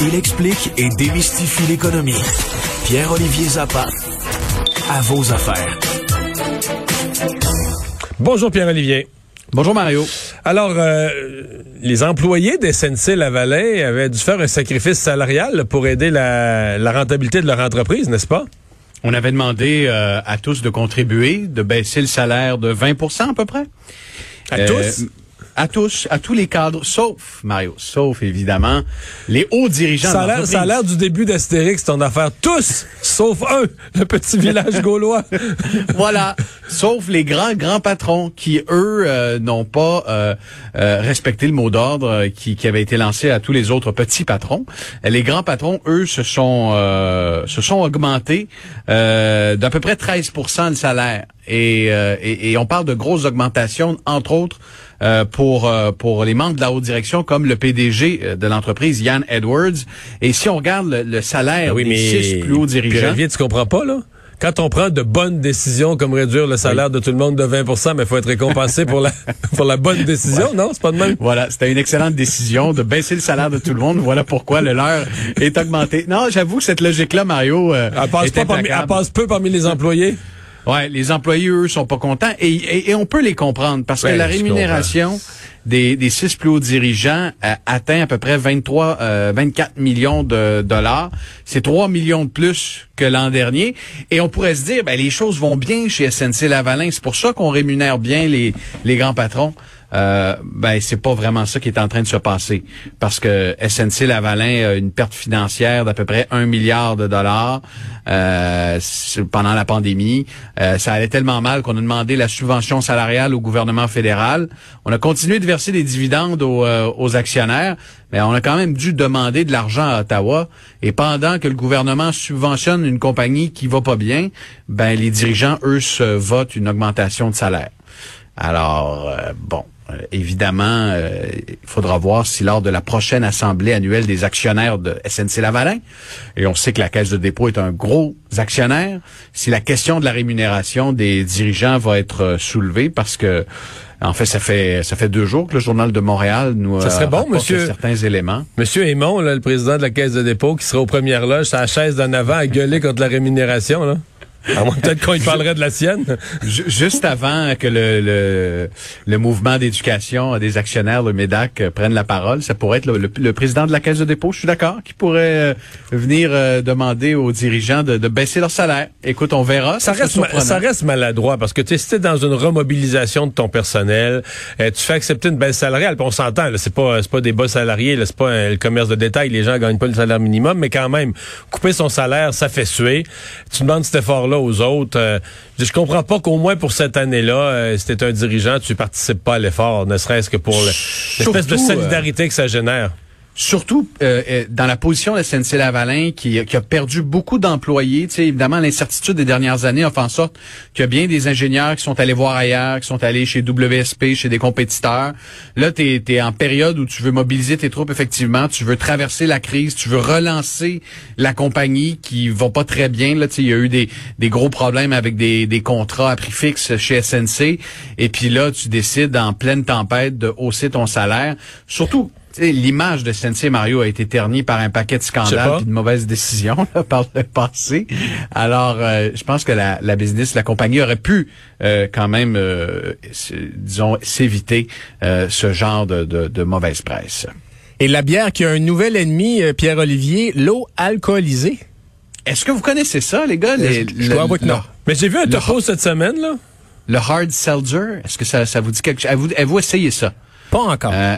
Il explique et démystifie l'économie. Pierre-Olivier Zappa, à vos affaires. Bonjour Pierre-Olivier. Bonjour Mario. Alors, euh, les employés des SNC-Lavalin avaient dû faire un sacrifice salarial pour aider la, rentabilité de leur entreprise, n'est-ce pas? On avait demandé euh, à tous de contribuer, de baisser le salaire de 20% à peu près. À tous? Euh, à tous, à tous les cadres, sauf, Mario, sauf évidemment les hauts dirigeants ça a Ça a l'air du début d'Astérix, ton affaire. Tous, sauf un, le petit village gaulois. voilà, sauf les grands, grands patrons qui, eux, euh, n'ont pas euh, euh, respecté le mot d'ordre qui, qui avait été lancé à tous les autres petits patrons. Les grands patrons, eux, se sont, se sont augmentés d'à peu près 13% le salaire. Et, et, et on parle de grosses augmentations, entre autres, euh, pour euh, pour les membres de la haute direction comme le PDG euh, de l'entreprise Yann Edwards. Et si on regarde le, salaire oui, des six plus hauts dirigeants, Pierre, tu comprends pas là? Quand on prend de bonnes décisions comme réduire le salaire de tout le monde de 20 mais il faut être récompensé pour la pour la bonne décision, non? C'est pas de même? Voilà, c'était une excellente décision de baisser le salaire de tout le monde. Voilà pourquoi le leur est augmenté. Non, j'avoue que cette logique-là, Mario, elle passe, pas parmi, elle passe peu parmi les employés. Ouais, les employés, eux, sont pas contents et, et, on peut les comprendre parce que la rémunération des, des six plus hauts dirigeants euh, atteint à peu près 23, 24 euh, millions de dollars. C'est 3 millions de plus que l'an dernier. Et on pourrait se dire, ben, les choses vont bien chez SNC Lavalin. C'est pour ça qu'on rémunère bien les, les grands patrons euh, ben c'est pas vraiment ça qui est en train de se passer parce que SNC Lavalin a une perte financière d'à peu près un milliard de dollars euh, pendant la pandémie. Euh, ça allait tellement mal qu'on a demandé la subvention salariale au gouvernement fédéral. On a continué de verser des dividendes aux, euh, aux actionnaires, mais on a quand même dû demander de l'argent à Ottawa. Et pendant que le gouvernement subventionne une compagnie qui va pas bien, ben les dirigeants eux se votent une augmentation de salaire. Alors euh, bon, euh, évidemment, euh, il faudra voir si lors de la prochaine assemblée annuelle des actionnaires de SNC Lavalin, et on sait que la Caisse de dépôt est un gros actionnaire, si la question de la rémunération des dirigeants va être euh, soulevée, parce que en fait, ça fait ça fait deux jours que le journal de Montréal nous ça serait bon, monsieur, certains éléments. Monsieur Aymon, le président de la Caisse de dépôt, qui sera aux premières loges, sa chaise d'en avant à gueuler contre la rémunération, là. À peut-être qu'on parlerait de la sienne. Juste avant que le, le, le mouvement d'éducation des actionnaires, le MEDAC, euh, prenne la parole, ça pourrait être le, président de la Caisse de dépôt, je suis d'accord, qui pourrait euh, venir euh, demander aux dirigeants de, de, baisser leur salaire. Écoute, on verra. Ça, reste, ça reste maladroit parce que tu sais, dans une remobilisation de ton personnel, tu fais accepter une baisse salariale, on s'entend, c'est pas c'est pas des bas salariés, c'est pas le commerce de détail, les gens gagnent pas le salaire minimum, mais quand même, couper son salaire, ça fait suer. Tu demandes cet effort-là aux autres. Euh, je comprends pas qu'au moins pour cette année-là, euh, si t'es un dirigeant, tu participes pas à l'effort, ne serait-ce que pour l'espèce de euh, solidarité que ça génère. Surtout euh, euh, dans la position de SNC-Lavalin qui, qui, a perdu beaucoup d'employés. Tu évidemment, l'incertitude des dernières années a fait en sorte qu'il y a bien des ingénieurs qui sont allés voir ailleurs, qui sont allés chez WSP, chez des compétiteurs. Là, tu es, en période où tu veux mobiliser tes troupes, effectivement. Tu veux traverser la crise, tu veux relancer la compagnie qui va pas très bien. Là, tu sais, il y a eu des, des gros problèmes avec des, des contrats à prix fixe chez SNC. Et puis là, tu décides en pleine tempête de hausser ton salaire. Surtout l'image de Sensei Mario a été ternie par un paquet de scandales et de mauvaises décisions par le passé. Alors, euh, je pense que la, la, business, la compagnie aurait pu euh, quand même, euh, disons, s'éviter ce genre de, de, de, mauvaise presse. Et la bière qui a un nouvel ennemi, Pierre-Olivier, l'eau alcoolisée. Est-ce que vous connaissez ça, les gars? Les, je dois avouer que non. Mais j'ai vu un topo cette semaine, là. Le hard seltzer, est-ce que ça, ça vous dit quelque chose? Avez-vous, essayé ça? Pas encore. Euh,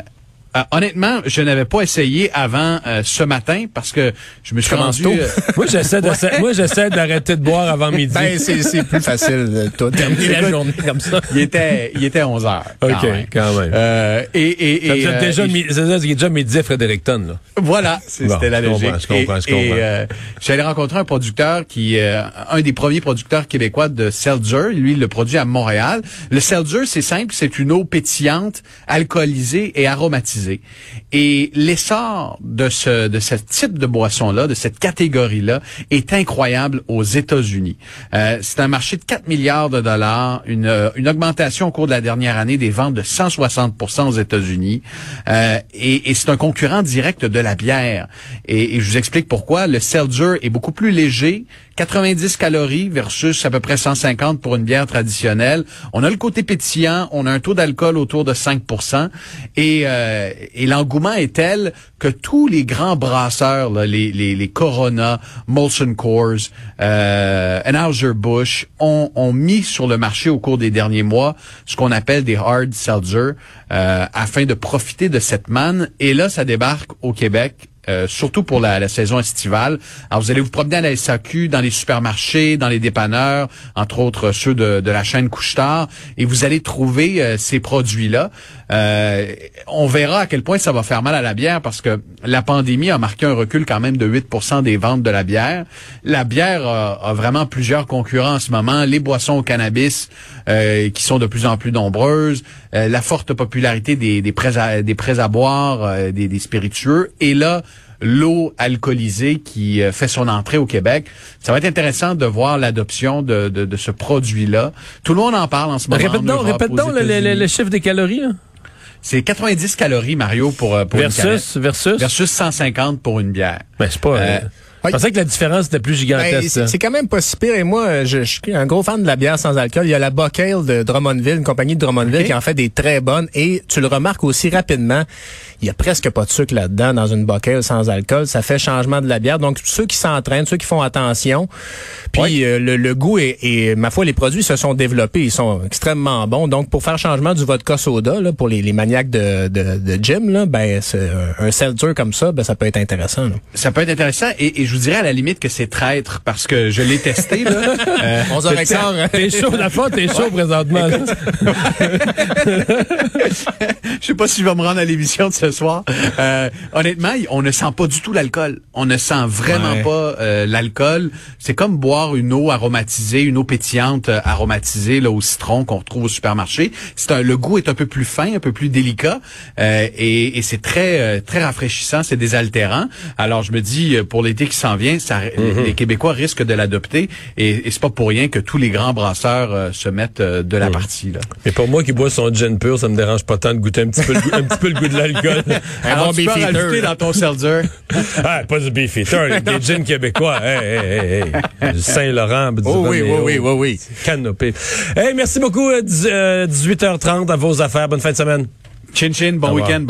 honnêtement, je n'avais pas essayé avant euh, ce matin parce que je me suis Commence rendu... tôt. euh, Moi, j'essaie de, moi, j'essaie d'arrêter de boire avant midi. Ben, c'est c'est plus facile de tout terminer la journée comme ça. il était il était 11 heures. quand OK, même. quand même. Euh, et et, Ça et, faisait euh, déjà, et- ça, déjà midi à Fredericton, là. Voilà, Bon, c'était la je comprends, logique. je comprends, je comprends. et, euh, j'allais rencontrer un producteur qui, euh, un des premiers producteurs québécois de seltzer. Lui, il le produit à Montréal. Le seltzer, c'est simple, c'est une eau pétillante, alcoolisée et aromatisée. Et l'essor de ce de ce type de boisson-là, de cette catégorie-là, est incroyable aux États-Unis. Euh, c'est un marché de 4 milliards de dollars, une, euh, une augmentation au cours de la dernière année des ventes de 160% aux États-Unis. Euh, et et c'est un concurrent direct de la bière. Et, et je vous explique pourquoi. Le seltzer est beaucoup plus léger, 90 calories versus à peu près 150 pour une bière traditionnelle. On a le côté pétillant, on a un taux d'alcool autour de 5 et, euh, et l'engouement est tel que tous les grands brasseurs, les, Corona, Molson Coors, euh, Anheuser-Busch, ont, ont mis sur le marché au cours des derniers mois ce qu'on appelle des hard seltzer euh, afin de profiter de cette manne. Et là, ça débarque au Québec euh, surtout pour la, la saison estivale. Alors, vous allez vous promener à la SAQ, dans les supermarchés, dans les dépanneurs, entre autres ceux de, de la chaîne Couche-Tard, et vous allez trouver euh, ces produits-là. Euh, on verra à quel point ça va faire mal à la bière parce que la pandémie a marqué un recul quand même de 8% des ventes de la bière. La bière a, a vraiment plusieurs concurrents en ce moment. Les boissons au cannabis euh, qui sont de plus en plus nombreuses, euh, la forte popularité des, des prêts à, des prêts à boire, des, des spiritueux, et là l'eau alcoolisée qui euh, fait son entrée au Québec. Ça va être intéressant de voir l'adoption de, de, de ce produit-là. Tout le monde en parle en ce moment. Répète donc, répète donc le, le- le chiffre des calories, là. C'est 90 calories, Mario, pour, euh, pour une canette. Versus, versus. Versus 150 pour une bière. Ben, c'est pas, Euh, je pensais que la différence était plus Ben, gigantesque. c'est ça. c'est quand même pas si pire. Et moi, je, je suis un gros fan de la bière sans alcool. Il y a la Buckale de Drummondville, une compagnie de Drummondville qui en fait des très bonnes. Et tu le remarques aussi rapidement, il y a presque pas de sucre là-dedans dans une Buckale sans alcool. Ça fait changement de la bière. Donc, ceux qui s'entraînent, ceux qui font attention. Puis, euh, le, le goût est, et ma foi, les produits se sont développés. Ils sont extrêmement bons. Donc, pour faire changement du vodka soda, là, pour les, les maniaques de, de, de gym, là, ben, un, un seltzer comme ça, ben, ça peut être intéressant. là. Ça peut être intéressant et, et je vous dirais à la limite que c'est traître parce que je l'ai testé. Là. Euh, 11h15. T'es chaud, la fois, t'es chaud présentement. là. je sais pas si je vais me rendre à l'émission de ce soir. Euh, honnêtement, on ne sent pas du tout l'alcool. On ne sent vraiment Ouais. pas euh, l'alcool. C'est comme boire une eau aromatisée, une eau pétillante euh, aromatisée là, au citron qu'on retrouve au supermarché. C'est un, le goût est un peu plus fin, un peu plus délicat euh, et, et c'est très euh, très rafraîchissant. C'est désaltérant. Alors je me dis euh, pour l'été qui s'en vient, ça, les, les Québécois risquent de l'adopter et, et c'est pas pour rien que tous les grands brasseurs euh, se mettent euh, de la partie là. Mais pour moi qui bois son gin pur, ça me dérange pas tant de goûter un petit peu le goût, un petit peu le goût de l'alcool. Alors tu peux rajouter dans ton seltzer. ah, pas du beefeater, des gins québécois. Hey, hey, hey, Saint-Laurent, du Oh oui, oui, oui, oui, oui. Canopé. Hey, merci beaucoup. euh, dix- euh, 18h30 à vos affaires. Bonne fin de semaine. Chin chin, bon week-end.